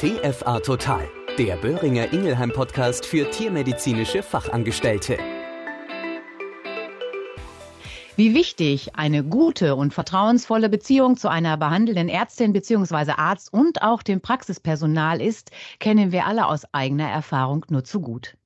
TFA Total, der Böhringer Ingelheim Podcast für tiermedizinische Fachangestellte. Wie wichtig eine gute und vertrauensvolle Beziehung zu einer behandelnden Ärztin bzw. Arzt und auch dem Praxispersonal ist, kennen wir alle aus eigener Erfahrung nur zu gut.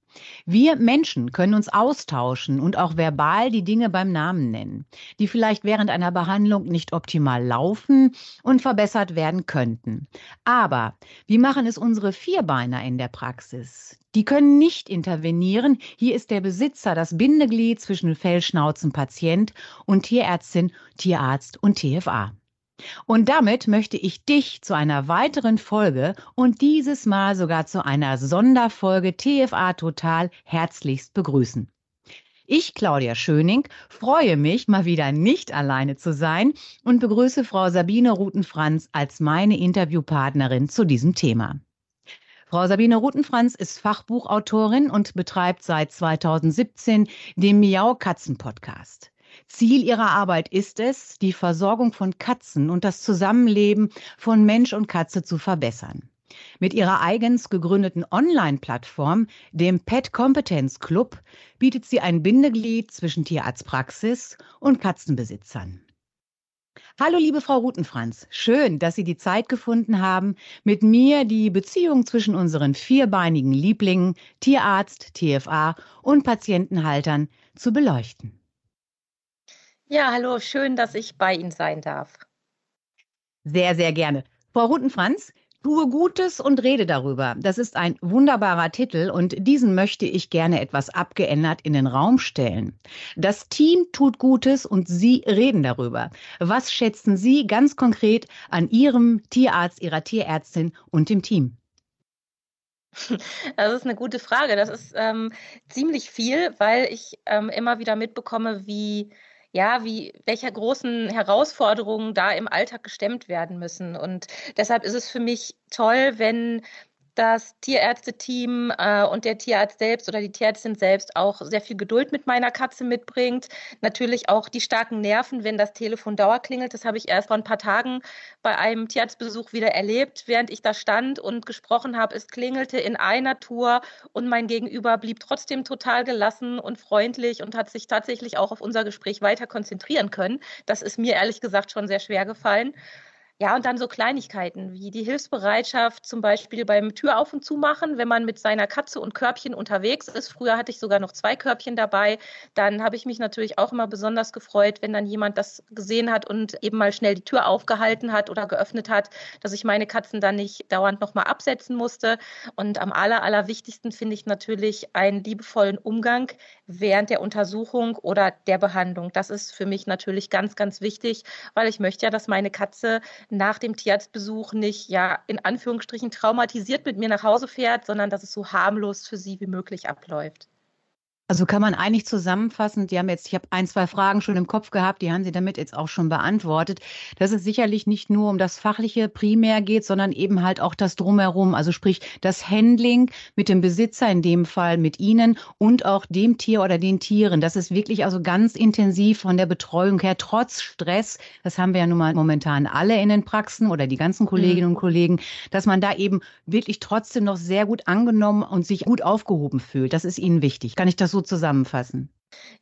Wir Menschen können uns austauschen und auch verbal die Dinge beim Namen nennen, die vielleicht während einer Behandlung nicht optimal laufen und verbessert werden könnten. Aber wie machen es unsere Vierbeiner in der Praxis? Die können nicht intervenieren. Hier ist der Besitzer das Bindeglied zwischen Fellschnauzenpatient und Tierärztin, Tierarzt und TFA. Und damit möchte ich dich zu einer weiteren Folge und dieses Mal sogar zu einer Sonderfolge TFA Total herzlichst begrüßen. Ich, Claudia Schöning, freue mich, mal wieder nicht alleine zu sein und begrüße Frau Sabine Rutenfranz als meine Interviewpartnerin zu diesem Thema. Frau Sabine Rutenfranz ist Fachbuchautorin und betreibt seit 2017 den Miau Katzen Podcast. Ziel ihrer Arbeit ist es, die Versorgung von Katzen und das Zusammenleben von Mensch und Katze zu verbessern. Mit ihrer eigens gegründeten Online-Plattform, dem Pet Competence Club, bietet sie ein Bindeglied zwischen Tierarztpraxis und Katzenbesitzern. Hallo, liebe Frau Rutenfranz. Schön, dass Sie die Zeit gefunden haben, mit mir die Beziehung zwischen unseren vierbeinigen Lieblingen, Tierarzt, TFA und Patientenhaltern zu beleuchten. Ja, hallo, schön, dass ich bei Ihnen sein darf. Sehr, sehr gerne. Frau Rutenfranz, tue Gutes und rede darüber. Das ist ein wunderbarer Titel und diesen möchte ich gerne etwas abgeändert in den Raum stellen. Das Team tut Gutes und Sie reden darüber. Was schätzen Sie ganz konkret an Ihrem Tierarzt, Ihrer Tierärztin und dem Team? Das ist eine gute Frage. Das ist ähm, ziemlich viel, weil ich ähm, immer wieder mitbekomme, wie ja, wie, welche großen Herausforderungen da im Alltag gestemmt werden müssen. Und deshalb ist es für mich toll, wenn das Tierärzteteam äh, und der Tierarzt selbst oder die Tierärztin selbst auch sehr viel Geduld mit meiner Katze mitbringt. Natürlich auch die starken Nerven, wenn das Telefon dauerklingelt. Das habe ich erst vor ein paar Tagen bei einem Tierarztbesuch wieder erlebt, während ich da stand und gesprochen habe. Es klingelte in einer Tour und mein Gegenüber blieb trotzdem total gelassen und freundlich und hat sich tatsächlich auch auf unser Gespräch weiter konzentrieren können. Das ist mir ehrlich gesagt schon sehr schwer gefallen. Ja, und dann so Kleinigkeiten wie die Hilfsbereitschaft zum Beispiel beim Tür auf und zu machen, wenn man mit seiner Katze und Körbchen unterwegs ist. Früher hatte ich sogar noch zwei Körbchen dabei. Dann habe ich mich natürlich auch immer besonders gefreut, wenn dann jemand das gesehen hat und eben mal schnell die Tür aufgehalten hat oder geöffnet hat, dass ich meine Katzen dann nicht dauernd nochmal absetzen musste. Und am aller, allerwichtigsten finde ich natürlich einen liebevollen Umgang während der Untersuchung oder der Behandlung. Das ist für mich natürlich ganz, ganz wichtig, weil ich möchte ja, dass meine Katze nach dem Tierarztbesuch nicht, ja, in Anführungsstrichen traumatisiert mit mir nach Hause fährt, sondern dass es so harmlos für sie wie möglich abläuft. Also kann man eigentlich zusammenfassen, die haben jetzt, ich habe ein, zwei Fragen schon im Kopf gehabt, die haben Sie damit jetzt auch schon beantwortet, dass es sicherlich nicht nur um das Fachliche primär geht, sondern eben halt auch das Drumherum, also sprich das Handling mit dem Besitzer, in dem Fall mit Ihnen und auch dem Tier oder den Tieren. Das ist wirklich also ganz intensiv von der Betreuung her, trotz Stress, das haben wir ja nun mal momentan alle in den Praxen oder die ganzen Kolleginnen mhm. und Kollegen, dass man da eben wirklich trotzdem noch sehr gut angenommen und sich gut aufgehoben fühlt. Das ist Ihnen wichtig. Kann ich das so zusammenfassen.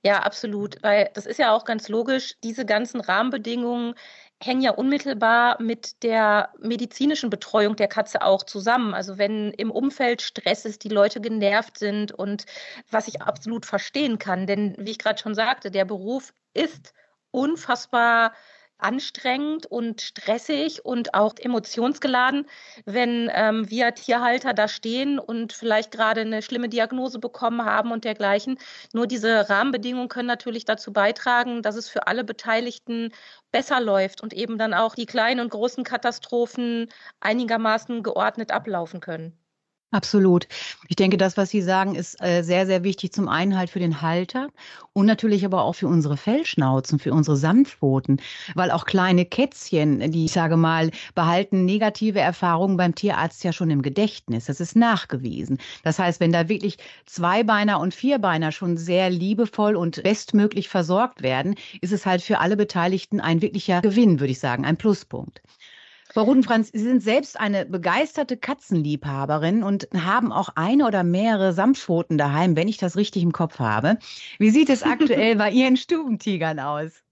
Ja, absolut, weil das ist ja auch ganz logisch. Diese ganzen Rahmenbedingungen hängen ja unmittelbar mit der medizinischen Betreuung der Katze auch zusammen. Also wenn im Umfeld Stress ist, die Leute genervt sind und was ich absolut verstehen kann, denn wie ich gerade schon sagte, der Beruf ist unfassbar anstrengend und stressig und auch emotionsgeladen, wenn ähm, wir Tierhalter da stehen und vielleicht gerade eine schlimme Diagnose bekommen haben und dergleichen. Nur diese Rahmenbedingungen können natürlich dazu beitragen, dass es für alle Beteiligten besser läuft und eben dann auch die kleinen und großen Katastrophen einigermaßen geordnet ablaufen können. Absolut. Ich denke, das, was Sie sagen, ist äh, sehr, sehr wichtig. Zum einen halt für den Halter und natürlich aber auch für unsere Fellschnauzen, für unsere Sanftpfoten, weil auch kleine Kätzchen, die ich sage mal, behalten negative Erfahrungen beim Tierarzt ja schon im Gedächtnis. Das ist nachgewiesen. Das heißt, wenn da wirklich Zweibeiner und Vierbeiner schon sehr liebevoll und bestmöglich versorgt werden, ist es halt für alle Beteiligten ein wirklicher Gewinn, würde ich sagen, ein Pluspunkt. Frau Rudenfranz, Sie sind selbst eine begeisterte Katzenliebhaberin und haben auch eine oder mehrere Samtpfoten daheim, wenn ich das richtig im Kopf habe. Wie sieht es aktuell bei Ihren Stubentigern aus?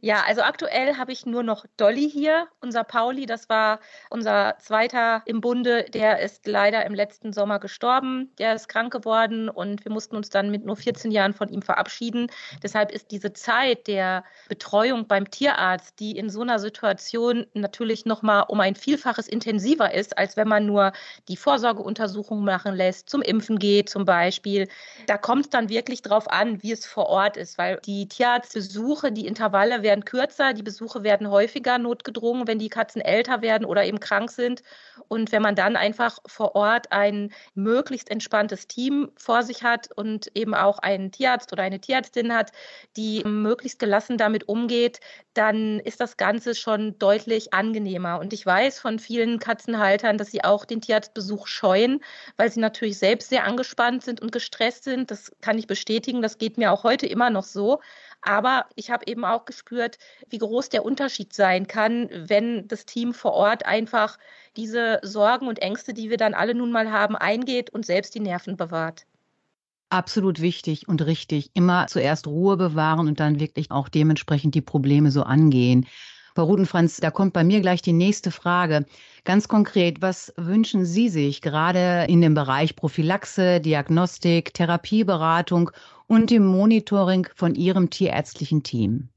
Ja, also aktuell habe ich nur noch Dolly hier. Unser Pauli, das war unser zweiter im Bunde, der ist leider im letzten Sommer gestorben. Der ist krank geworden und wir mussten uns dann mit nur 14 Jahren von ihm verabschieden. Deshalb ist diese Zeit der Betreuung beim Tierarzt, die in so einer Situation natürlich nochmal um ein Vielfaches intensiver ist, als wenn man nur die Vorsorgeuntersuchung machen lässt, zum Impfen geht zum Beispiel. Da kommt es dann wirklich drauf an, wie es vor Ort ist, weil die Tierarztbesuche, die Intervalle werden kürzer, die Besuche werden häufiger notgedrungen, wenn die Katzen älter werden oder eben krank sind. Und wenn man dann einfach vor Ort ein möglichst entspanntes Team vor sich hat und eben auch einen Tierarzt oder eine Tierärztin hat, die möglichst gelassen damit umgeht, dann ist das Ganze schon deutlich angenehmer. Und ich weiß von vielen Katzenhaltern, dass sie auch den Tierarztbesuch scheuen, weil sie natürlich selbst sehr angespannt sind und gestresst sind. Das kann ich bestätigen. Das geht mir auch heute immer noch so. Aber ich habe eben auch gespürt, wie groß der Unterschied sein kann, wenn das Team vor Ort einfach diese Sorgen und Ängste, die wir dann alle nun mal haben, eingeht und selbst die Nerven bewahrt. Absolut wichtig und richtig. Immer zuerst Ruhe bewahren und dann wirklich auch dementsprechend die Probleme so angehen. Frau Rudenfranz, da kommt bei mir gleich die nächste Frage. Ganz konkret, was wünschen Sie sich gerade in dem Bereich Prophylaxe, Diagnostik, Therapieberatung und dem Monitoring von Ihrem tierärztlichen Team?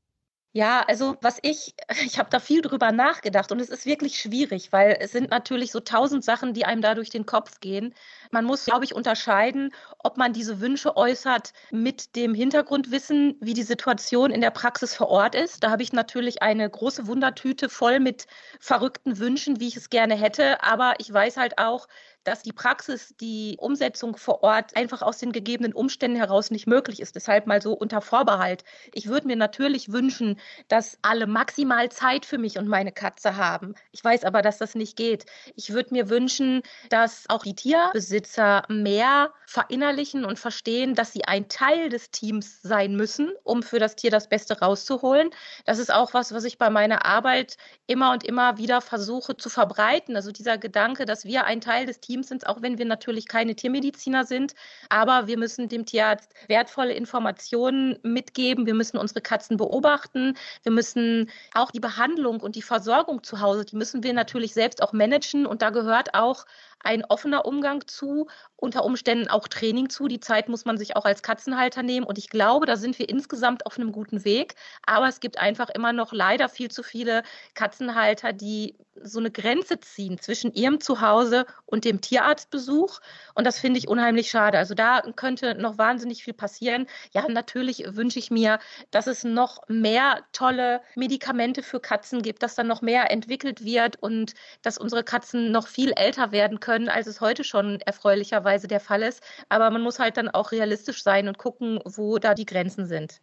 Ja, also was ich, ich habe da viel drüber nachgedacht und es ist wirklich schwierig, weil es sind natürlich so tausend Sachen, die einem da durch den Kopf gehen. Man muss, glaube ich, unterscheiden, ob man diese Wünsche äußert mit dem Hintergrundwissen, wie die Situation in der Praxis vor Ort ist. Da habe ich natürlich eine große Wundertüte voll mit verrückten Wünschen, wie ich es gerne hätte. Aber ich weiß halt auch, dass die Praxis, die Umsetzung vor Ort einfach aus den gegebenen Umständen heraus nicht möglich ist. Deshalb mal so unter Vorbehalt. Ich würde mir natürlich wünschen, dass alle maximal Zeit für mich und meine Katze haben. Ich weiß aber, dass das nicht geht. Ich würde mir wünschen, dass auch die Tierbesitzer mehr verinnerlichen und verstehen, dass sie ein Teil des Teams sein müssen, um für das Tier das Beste rauszuholen. Das ist auch was, was ich bei meiner Arbeit immer und immer wieder versuche zu verbreiten. Also dieser Gedanke, dass wir ein Teil des Teams Teams sind, auch wenn wir natürlich keine Tiermediziner sind. Aber wir müssen dem Tierarzt wertvolle Informationen mitgeben. Wir müssen unsere Katzen beobachten. Wir müssen auch die Behandlung und die Versorgung zu Hause, die müssen wir natürlich selbst auch managen. Und da gehört auch ein offener Umgang zu, unter Umständen auch Training zu. Die Zeit muss man sich auch als Katzenhalter nehmen. Und ich glaube, da sind wir insgesamt auf einem guten Weg. Aber es gibt einfach immer noch leider viel zu viele Katzenhalter, die so eine Grenze ziehen zwischen ihrem Zuhause und dem Tierarztbesuch. Und das finde ich unheimlich schade. Also da könnte noch wahnsinnig viel passieren. Ja, natürlich wünsche ich mir, dass es noch mehr tolle Medikamente für Katzen gibt, dass dann noch mehr entwickelt wird und dass unsere Katzen noch viel älter werden können können, als es heute schon erfreulicherweise der Fall ist. Aber man muss halt dann auch realistisch sein und gucken, wo da die Grenzen sind.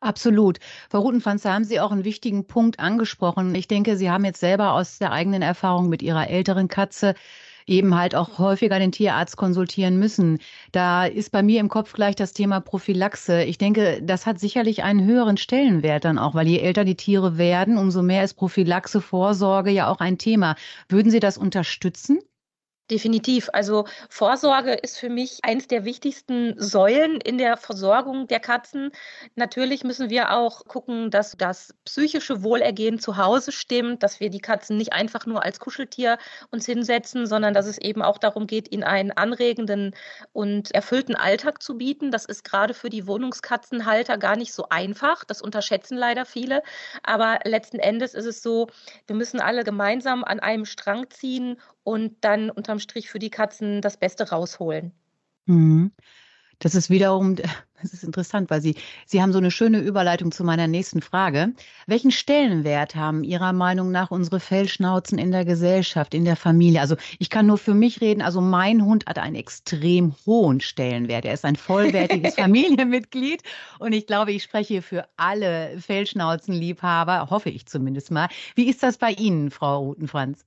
Absolut. Frau Rutenfanz, da haben Sie auch einen wichtigen Punkt angesprochen. Ich denke, Sie haben jetzt selber aus der eigenen Erfahrung mit Ihrer älteren Katze eben halt auch häufiger den Tierarzt konsultieren müssen. Da ist bei mir im Kopf gleich das Thema Prophylaxe. Ich denke, das hat sicherlich einen höheren Stellenwert dann auch, weil je älter die Tiere werden, umso mehr ist Prophylaxe, Vorsorge ja auch ein Thema. Würden Sie das unterstützen? Definitiv. Also Vorsorge ist für mich eins der wichtigsten Säulen in der Versorgung der Katzen. Natürlich müssen wir auch gucken, dass das psychische Wohlergehen zu Hause stimmt, dass wir die Katzen nicht einfach nur als Kuscheltier uns hinsetzen, sondern dass es eben auch darum geht, ihnen einen anregenden und erfüllten Alltag zu bieten. Das ist gerade für die Wohnungskatzenhalter gar nicht so einfach. Das unterschätzen leider viele. Aber letzten Endes ist es so, wir müssen alle gemeinsam an einem Strang ziehen und dann unterm Strich für die Katzen das Beste rausholen. Mhm. Das ist wiederum, das ist interessant, weil Sie, Sie haben so eine schöne Überleitung zu meiner nächsten Frage. Welchen Stellenwert haben Ihrer Meinung nach unsere Fellschnauzen in der Gesellschaft, in der Familie? Also ich kann nur für mich reden, also mein Hund hat einen extrem hohen Stellenwert. Er ist ein vollwertiges Familienmitglied und ich glaube, ich spreche für alle Fellschnauzenliebhaber, hoffe ich zumindest mal. Wie ist das bei Ihnen, Frau Rutenfranz?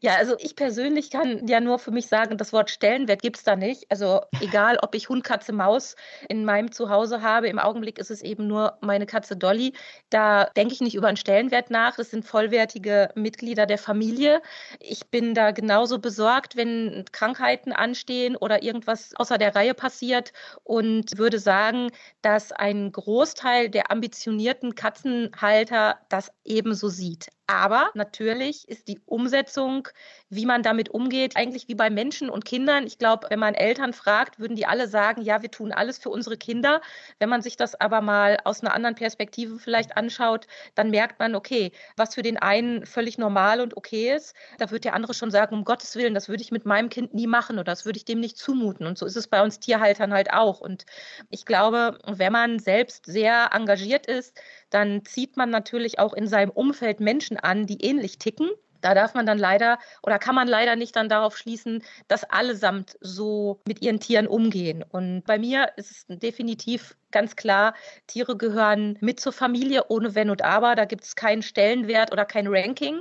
Ja, also ich persönlich kann ja nur für mich sagen, das Wort Stellenwert gibt es da nicht. Also egal, ob ich Hund, Katze, Maus in meinem Zuhause habe, im Augenblick ist es eben nur meine Katze Dolly. Da denke ich nicht über einen Stellenwert nach. Das sind vollwertige Mitglieder der Familie. Ich bin da genauso besorgt, wenn Krankheiten anstehen oder irgendwas außer der Reihe passiert und würde sagen, dass ein Großteil der ambitionierten Katzenhalter das ebenso sieht. Aber natürlich ist die Umsetzung, wie man damit umgeht, eigentlich wie bei Menschen und Kindern. Ich glaube, wenn man Eltern fragt, würden die alle sagen, ja, wir tun alles für unsere Kinder. Wenn man sich das aber mal aus einer anderen Perspektive vielleicht anschaut, dann merkt man, okay, was für den einen völlig normal und okay ist, da wird der andere schon sagen, um Gottes Willen, das würde ich mit meinem Kind nie machen oder das würde ich dem nicht zumuten. Und so ist es bei uns Tierhaltern halt auch. Und ich glaube, wenn man selbst sehr engagiert ist, dann zieht man natürlich auch in seinem Umfeld Menschen an, die ähnlich ticken. Da darf man dann leider oder kann man leider nicht dann darauf schließen, dass allesamt so mit ihren Tieren umgehen. Und bei mir ist es definitiv ganz klar, Tiere gehören mit zur Familie ohne Wenn und Aber. Da gibt es keinen Stellenwert oder kein Ranking.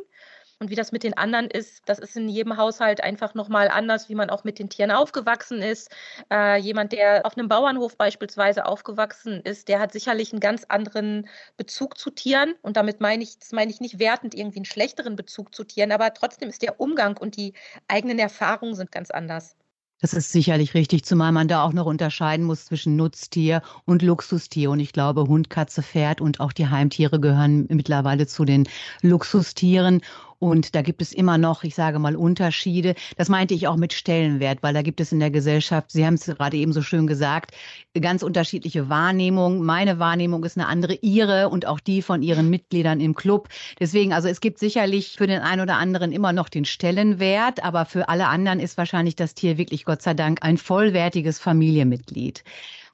Und wie das mit den anderen ist, das ist in jedem Haushalt einfach nochmal anders, wie man auch mit den Tieren aufgewachsen ist. Äh, jemand, der auf einem Bauernhof beispielsweise aufgewachsen ist, der hat sicherlich einen ganz anderen Bezug zu Tieren. Und damit meine ich, das meine ich nicht wertend irgendwie einen schlechteren Bezug zu Tieren, aber trotzdem ist der Umgang und die eigenen Erfahrungen sind ganz anders. Das ist sicherlich richtig, zumal man da auch noch unterscheiden muss zwischen Nutztier und Luxustier. Und ich glaube, Hund, Katze, Pferd und auch die Heimtiere gehören mittlerweile zu den Luxustieren. Und da gibt es immer noch, ich sage mal, Unterschiede. Das meinte ich auch mit Stellenwert, weil da gibt es in der Gesellschaft, Sie haben es gerade eben so schön gesagt, ganz unterschiedliche Wahrnehmungen. Meine Wahrnehmung ist eine andere, Ihre und auch die von Ihren Mitgliedern im Club. Deswegen, also es gibt sicherlich für den einen oder anderen immer noch den Stellenwert, aber für alle anderen ist wahrscheinlich das Tier wirklich Gott sei Dank ein vollwertiges Familienmitglied.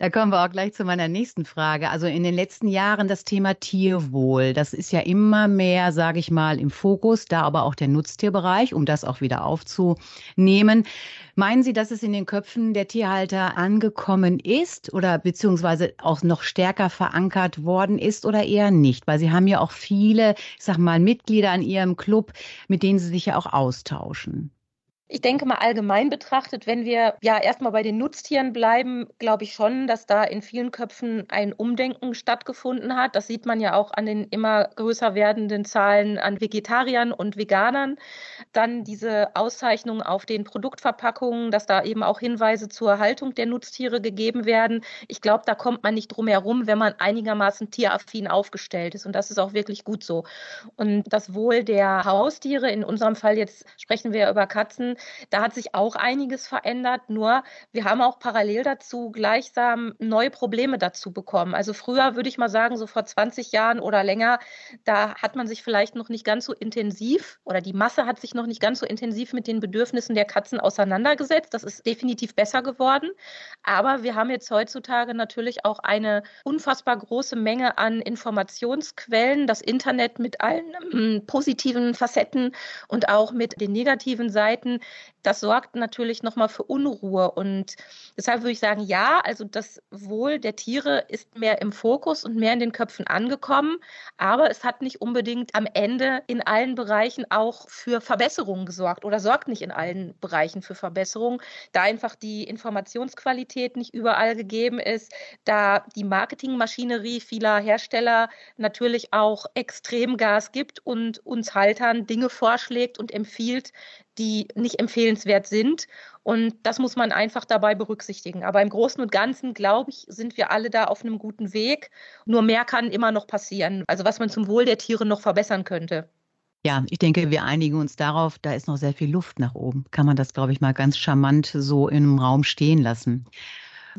Da kommen wir auch gleich zu meiner nächsten Frage. Also in den letzten Jahren das Thema Tierwohl, das ist ja immer mehr, sage ich mal, im Fokus, da aber auch der Nutztierbereich, um das auch wieder aufzunehmen. Meinen Sie, dass es in den Köpfen der Tierhalter angekommen ist oder beziehungsweise auch noch stärker verankert worden ist oder eher nicht? Weil Sie haben ja auch viele, ich sag mal, Mitglieder in Ihrem Club, mit denen Sie sich ja auch austauschen. Ich denke mal allgemein betrachtet, wenn wir ja erstmal bei den Nutztieren bleiben, glaube ich schon, dass da in vielen Köpfen ein Umdenken stattgefunden hat. Das sieht man ja auch an den immer größer werdenden Zahlen an Vegetariern und Veganern. Dann diese Auszeichnung auf den Produktverpackungen, dass da eben auch Hinweise zur Haltung der Nutztiere gegeben werden. Ich glaube, da kommt man nicht drum herum, wenn man einigermaßen tieraffin aufgestellt ist. Und das ist auch wirklich gut so. Und das Wohl der Haustiere, in unserem Fall jetzt sprechen wir über Katzen, da hat sich auch einiges verändert, nur wir haben auch parallel dazu gleichsam neue Probleme dazu bekommen. Also früher würde ich mal sagen, so vor 20 Jahren oder länger, da hat man sich vielleicht noch nicht ganz so intensiv oder die Masse hat sich noch nicht ganz so intensiv mit den Bedürfnissen der Katzen auseinandergesetzt. Das ist definitiv besser geworden. Aber wir haben jetzt heutzutage natürlich auch eine unfassbar große Menge an Informationsquellen, das Internet mit allen ähm, positiven Facetten und auch mit den negativen Seiten das sorgt natürlich nochmal für Unruhe. Und deshalb würde ich sagen, ja, also das Wohl der Tiere ist mehr im Fokus und mehr in den Köpfen angekommen. Aber es hat nicht unbedingt am Ende in allen Bereichen auch für Verbesserungen gesorgt oder sorgt nicht in allen Bereichen für Verbesserungen, da einfach die Informationsqualität nicht überall gegeben ist, da die Marketingmaschinerie vieler Hersteller natürlich auch extrem Gas gibt und uns Haltern Dinge vorschlägt und empfiehlt, die nicht empfehlenswert sind. Und das muss man einfach dabei berücksichtigen. Aber im Großen und Ganzen, glaube ich, sind wir alle da auf einem guten Weg. Nur mehr kann immer noch passieren. Also was man zum Wohl der Tiere noch verbessern könnte. Ja, ich denke, wir einigen uns darauf, da ist noch sehr viel Luft nach oben. Kann man das, glaube ich, mal ganz charmant so im Raum stehen lassen.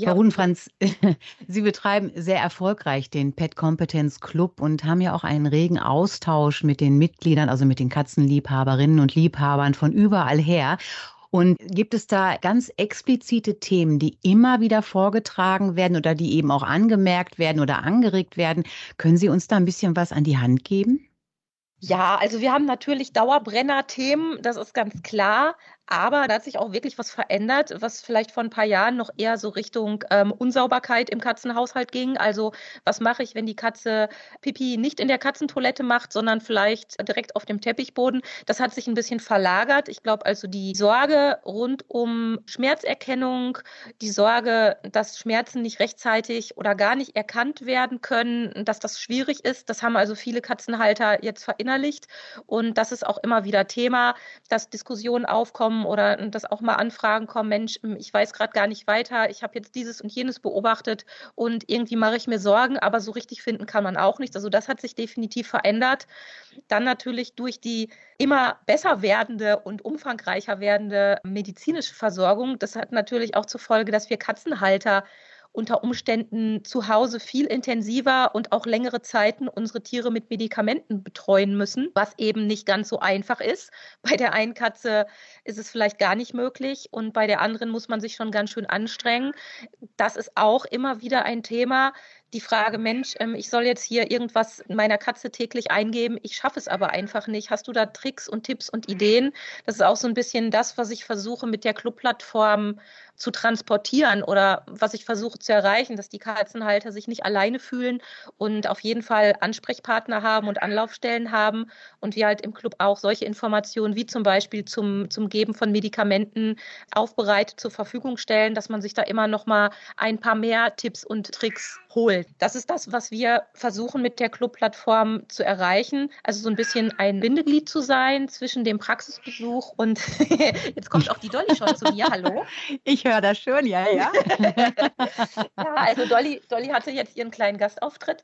Ja. Frau Rudenfranz, Sie betreiben sehr erfolgreich den Pet Competence Club und haben ja auch einen regen Austausch mit den Mitgliedern, also mit den Katzenliebhaberinnen und Liebhabern von überall her. Und gibt es da ganz explizite Themen, die immer wieder vorgetragen werden oder die eben auch angemerkt werden oder angeregt werden? Können Sie uns da ein bisschen was an die Hand geben? Ja, also wir haben natürlich Dauerbrenner-Themen, das ist ganz klar. Aber da hat sich auch wirklich was verändert, was vielleicht vor ein paar Jahren noch eher so Richtung ähm, Unsauberkeit im Katzenhaushalt ging. Also was mache ich, wenn die Katze Pipi nicht in der Katzentoilette macht, sondern vielleicht direkt auf dem Teppichboden? Das hat sich ein bisschen verlagert. Ich glaube also die Sorge rund um Schmerzerkennung, die Sorge, dass Schmerzen nicht rechtzeitig oder gar nicht erkannt werden können, dass das schwierig ist, das haben also viele Katzenhalter jetzt verinnerlicht. Und das ist auch immer wieder Thema, dass Diskussionen aufkommen oder dass auch mal Anfragen kommen, Mensch, ich weiß gerade gar nicht weiter, ich habe jetzt dieses und jenes beobachtet und irgendwie mache ich mir Sorgen, aber so richtig finden kann man auch nichts. Also das hat sich definitiv verändert. Dann natürlich durch die immer besser werdende und umfangreicher werdende medizinische Versorgung. Das hat natürlich auch zur Folge, dass wir Katzenhalter unter Umständen zu Hause viel intensiver und auch längere Zeiten unsere Tiere mit Medikamenten betreuen müssen, was eben nicht ganz so einfach ist. Bei der einen Katze ist es vielleicht gar nicht möglich und bei der anderen muss man sich schon ganz schön anstrengen. Das ist auch immer wieder ein Thema, die Frage, Mensch, ähm, ich soll jetzt hier irgendwas meiner Katze täglich eingeben, ich schaffe es aber einfach nicht. Hast du da Tricks und Tipps und Ideen? Das ist auch so ein bisschen das, was ich versuche mit der Clubplattform zu transportieren oder was ich versuche zu erreichen, dass die Katzenhalter sich nicht alleine fühlen und auf jeden Fall Ansprechpartner haben und Anlaufstellen haben und wir halt im Club auch solche Informationen wie zum Beispiel zum, zum Geben von Medikamenten aufbereitet zur Verfügung stellen, dass man sich da immer noch mal ein paar mehr Tipps und Tricks holt. Das ist das, was wir versuchen mit der Clubplattform zu erreichen. Also so ein bisschen ein Bindeglied zu sein zwischen dem Praxisbesuch und jetzt kommt auch die Dolly schon zu mir. Hallo. Ich das schon, ja, ja. ja, also Dolly, Dolly hatte jetzt ihren kleinen Gastauftritt.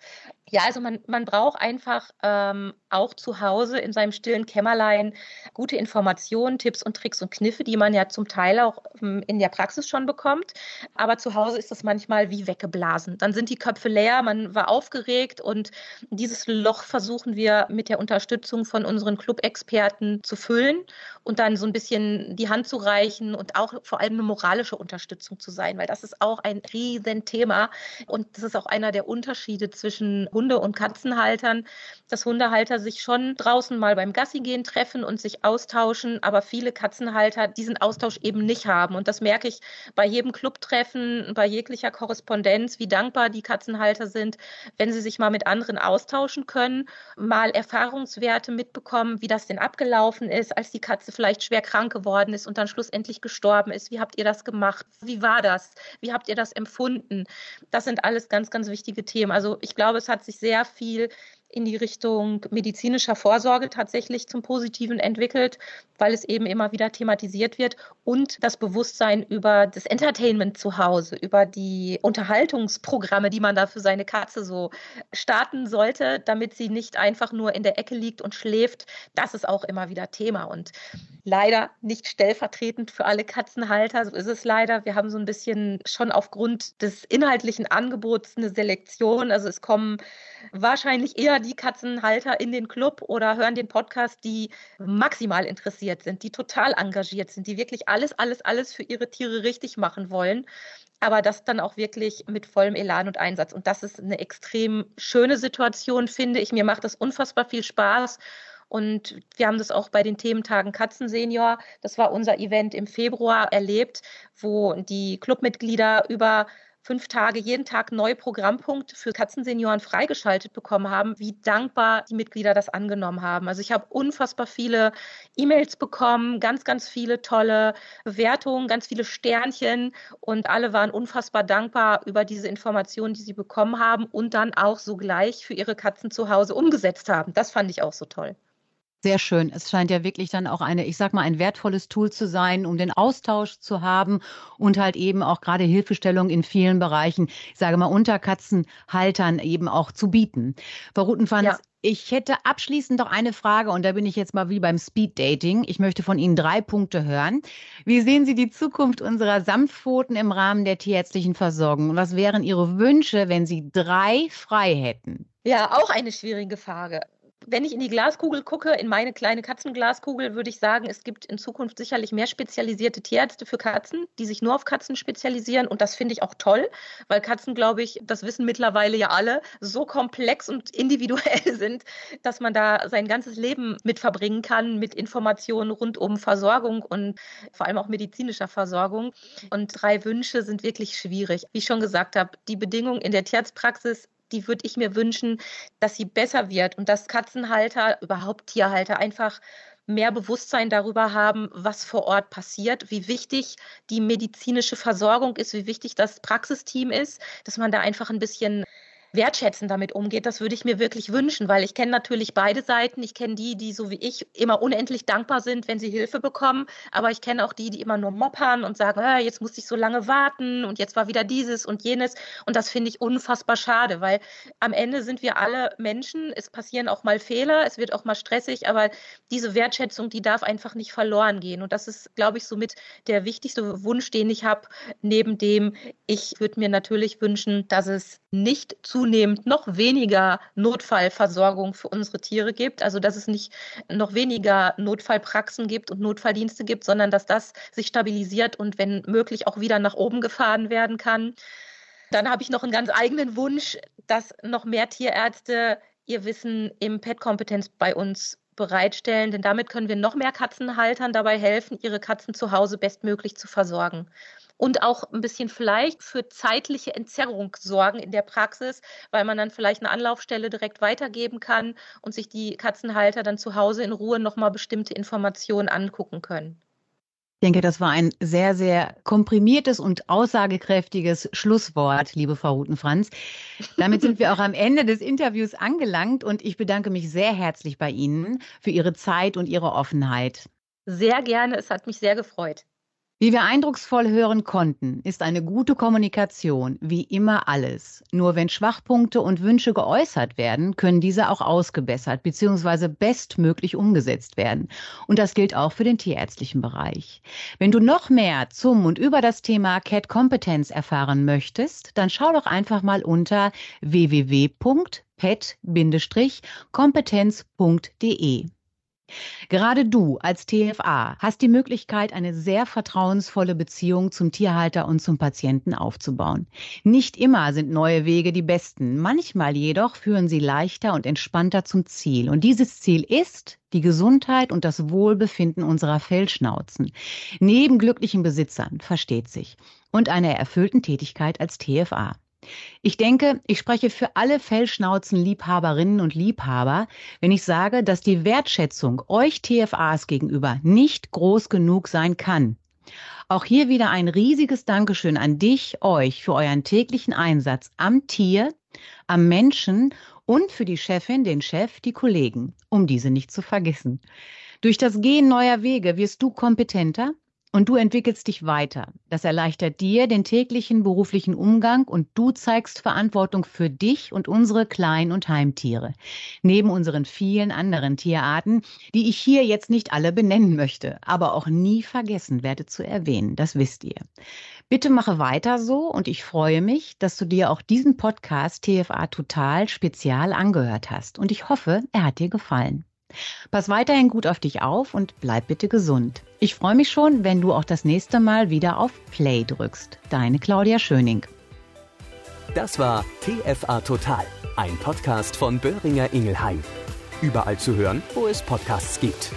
Ja, also man, man braucht einfach ähm, auch zu Hause in seinem stillen Kämmerlein gute Informationen, Tipps und Tricks und Kniffe, die man ja zum Teil auch ähm, in der Praxis schon bekommt. Aber zu Hause ist das manchmal wie weggeblasen. Dann sind die Köpfe leer, man war aufgeregt und dieses Loch versuchen wir mit der Unterstützung von unseren Club-Experten zu füllen und dann so ein bisschen die Hand zu reichen und auch vor allem eine moralische Unterstützung zu sein, weil das ist auch ein Riesenthema und das ist auch einer der Unterschiede zwischen Hunde- und Katzenhaltern, dass Hundehalter sich schon draußen mal beim Gassi gehen treffen und sich austauschen, aber viele Katzenhalter diesen Austausch eben nicht haben und das merke ich bei jedem Clubtreffen, bei jeglicher Korrespondenz, wie dankbar die Katzenhalter sind, wenn sie sich mal mit anderen austauschen können, mal Erfahrungswerte mitbekommen, wie das denn abgelaufen ist, als die Katze vielleicht schwer krank geworden ist und dann schlussendlich gestorben ist. Wie habt ihr das gemacht? Wie war das? Wie habt ihr das empfunden? Das sind alles ganz, ganz wichtige Themen. Also ich glaube, es hat sich sehr viel in die Richtung medizinischer Vorsorge tatsächlich zum Positiven entwickelt, weil es eben immer wieder thematisiert wird und das Bewusstsein über das Entertainment zu Hause, über die Unterhaltungsprogramme, die man da für seine Katze so starten sollte, damit sie nicht einfach nur in der Ecke liegt und schläft, das ist auch immer wieder Thema und leider nicht stellvertretend für alle Katzenhalter, so ist es leider. Wir haben so ein bisschen schon aufgrund des inhaltlichen Angebots eine Selektion, also es kommen wahrscheinlich eher die Katzenhalter in den Club oder hören den Podcast, die maximal interessiert sind, die total engagiert sind, die wirklich alles, alles, alles für ihre Tiere richtig machen wollen. Aber das dann auch wirklich mit vollem Elan und Einsatz. Und das ist eine extrem schöne Situation, finde ich. Mir macht das unfassbar viel Spaß. Und wir haben das auch bei den Thementagen Katzensenior, das war unser Event im Februar, erlebt, wo die Clubmitglieder über fünf Tage, jeden Tag neue Programmpunkte für Katzensenioren freigeschaltet bekommen haben, wie dankbar die Mitglieder das angenommen haben. Also ich habe unfassbar viele E-Mails bekommen, ganz, ganz viele tolle Bewertungen, ganz viele Sternchen und alle waren unfassbar dankbar über diese Informationen, die sie bekommen haben und dann auch sogleich für ihre Katzen zu Hause umgesetzt haben. Das fand ich auch so toll. Sehr schön. Es scheint ja wirklich dann auch eine, ich sag mal, ein wertvolles Tool zu sein, um den Austausch zu haben und halt eben auch gerade Hilfestellung in vielen Bereichen, ich sage mal, unter Katzenhaltern eben auch zu bieten. Frau Rutenfanz, ja. Ich hätte abschließend noch eine Frage und da bin ich jetzt mal wie beim Speed Dating. Ich möchte von Ihnen drei Punkte hören. Wie sehen Sie die Zukunft unserer Samtpfoten im Rahmen der tierärztlichen Versorgung? Was wären Ihre Wünsche, wenn Sie drei frei hätten? Ja, auch eine schwierige Frage wenn ich in die Glaskugel gucke, in meine kleine Katzenglaskugel, würde ich sagen, es gibt in Zukunft sicherlich mehr spezialisierte Tierärzte für Katzen, die sich nur auf Katzen spezialisieren. Und das finde ich auch toll, weil Katzen, glaube ich, das wissen mittlerweile ja alle, so komplex und individuell sind, dass man da sein ganzes Leben mit verbringen kann, mit Informationen rund um Versorgung und vor allem auch medizinischer Versorgung. Und drei Wünsche sind wirklich schwierig. Wie ich schon gesagt habe, die Bedingungen in der Tierarztpraxis die würde ich mir wünschen, dass sie besser wird und dass Katzenhalter, überhaupt Tierhalter einfach mehr Bewusstsein darüber haben, was vor Ort passiert, wie wichtig die medizinische Versorgung ist, wie wichtig das Praxisteam ist, dass man da einfach ein bisschen wertschätzend damit umgeht, das würde ich mir wirklich wünschen, weil ich kenne natürlich beide Seiten. Ich kenne die, die so wie ich immer unendlich dankbar sind, wenn sie Hilfe bekommen, aber ich kenne auch die, die immer nur moppern und sagen, ah, jetzt musste ich so lange warten und jetzt war wieder dieses und jenes. Und das finde ich unfassbar schade, weil am Ende sind wir alle Menschen, es passieren auch mal Fehler, es wird auch mal stressig, aber diese Wertschätzung, die darf einfach nicht verloren gehen. Und das ist, glaube ich, somit der wichtigste Wunsch, den ich habe, neben dem ich würde mir natürlich wünschen, dass es nicht zunehmend noch weniger Notfallversorgung für unsere Tiere gibt, also dass es nicht noch weniger Notfallpraxen gibt und Notfalldienste gibt, sondern dass das sich stabilisiert und wenn möglich auch wieder nach oben gefahren werden kann. Dann habe ich noch einen ganz eigenen Wunsch, dass noch mehr Tierärzte ihr Wissen im PET-Kompetenz bei uns bereitstellen, denn damit können wir noch mehr Katzenhaltern dabei helfen, ihre Katzen zu Hause bestmöglich zu versorgen und auch ein bisschen vielleicht für zeitliche Entzerrung sorgen in der Praxis, weil man dann vielleicht eine Anlaufstelle direkt weitergeben kann und sich die Katzenhalter dann zu Hause in Ruhe nochmal bestimmte Informationen angucken können. Ich denke, das war ein sehr, sehr komprimiertes und aussagekräftiges Schlusswort, liebe Frau Rutenfranz. Damit sind wir auch am Ende des Interviews angelangt und ich bedanke mich sehr herzlich bei Ihnen für Ihre Zeit und Ihre Offenheit. Sehr gerne, es hat mich sehr gefreut. Wie wir eindrucksvoll hören konnten, ist eine gute Kommunikation wie immer alles. Nur wenn Schwachpunkte und Wünsche geäußert werden, können diese auch ausgebessert bzw. bestmöglich umgesetzt werden. Und das gilt auch für den tierärztlichen Bereich. Wenn du noch mehr zum und über das Thema Cat Kompetenz erfahren möchtest, dann schau doch einfach mal unter www.pet-kompetenz.de. Gerade du als TFA hast die Möglichkeit, eine sehr vertrauensvolle Beziehung zum Tierhalter und zum Patienten aufzubauen. Nicht immer sind neue Wege die besten, manchmal jedoch führen sie leichter und entspannter zum Ziel. Und dieses Ziel ist die Gesundheit und das Wohlbefinden unserer Fellschnauzen. Neben glücklichen Besitzern, versteht sich, und einer erfüllten Tätigkeit als TFA. Ich denke, ich spreche für alle Fellschnauzen-Liebhaberinnen und Liebhaber, wenn ich sage, dass die Wertschätzung euch TFAs gegenüber nicht groß genug sein kann. Auch hier wieder ein riesiges Dankeschön an dich, euch für euren täglichen Einsatz am Tier, am Menschen und für die Chefin, den Chef, die Kollegen, um diese nicht zu vergessen. Durch das Gehen neuer Wege wirst du kompetenter, und du entwickelst dich weiter. Das erleichtert dir den täglichen beruflichen Umgang und du zeigst Verantwortung für dich und unsere Klein- und Heimtiere. Neben unseren vielen anderen Tierarten, die ich hier jetzt nicht alle benennen möchte, aber auch nie vergessen werde zu erwähnen. Das wisst ihr. Bitte mache weiter so und ich freue mich, dass du dir auch diesen Podcast TFA Total spezial angehört hast und ich hoffe, er hat dir gefallen. Pass weiterhin gut auf dich auf und bleib bitte gesund. Ich freue mich schon, wenn du auch das nächste Mal wieder auf Play drückst. Deine Claudia Schöning. Das war TFA Total, ein Podcast von Böhringer Ingelheim. Überall zu hören, wo es Podcasts gibt.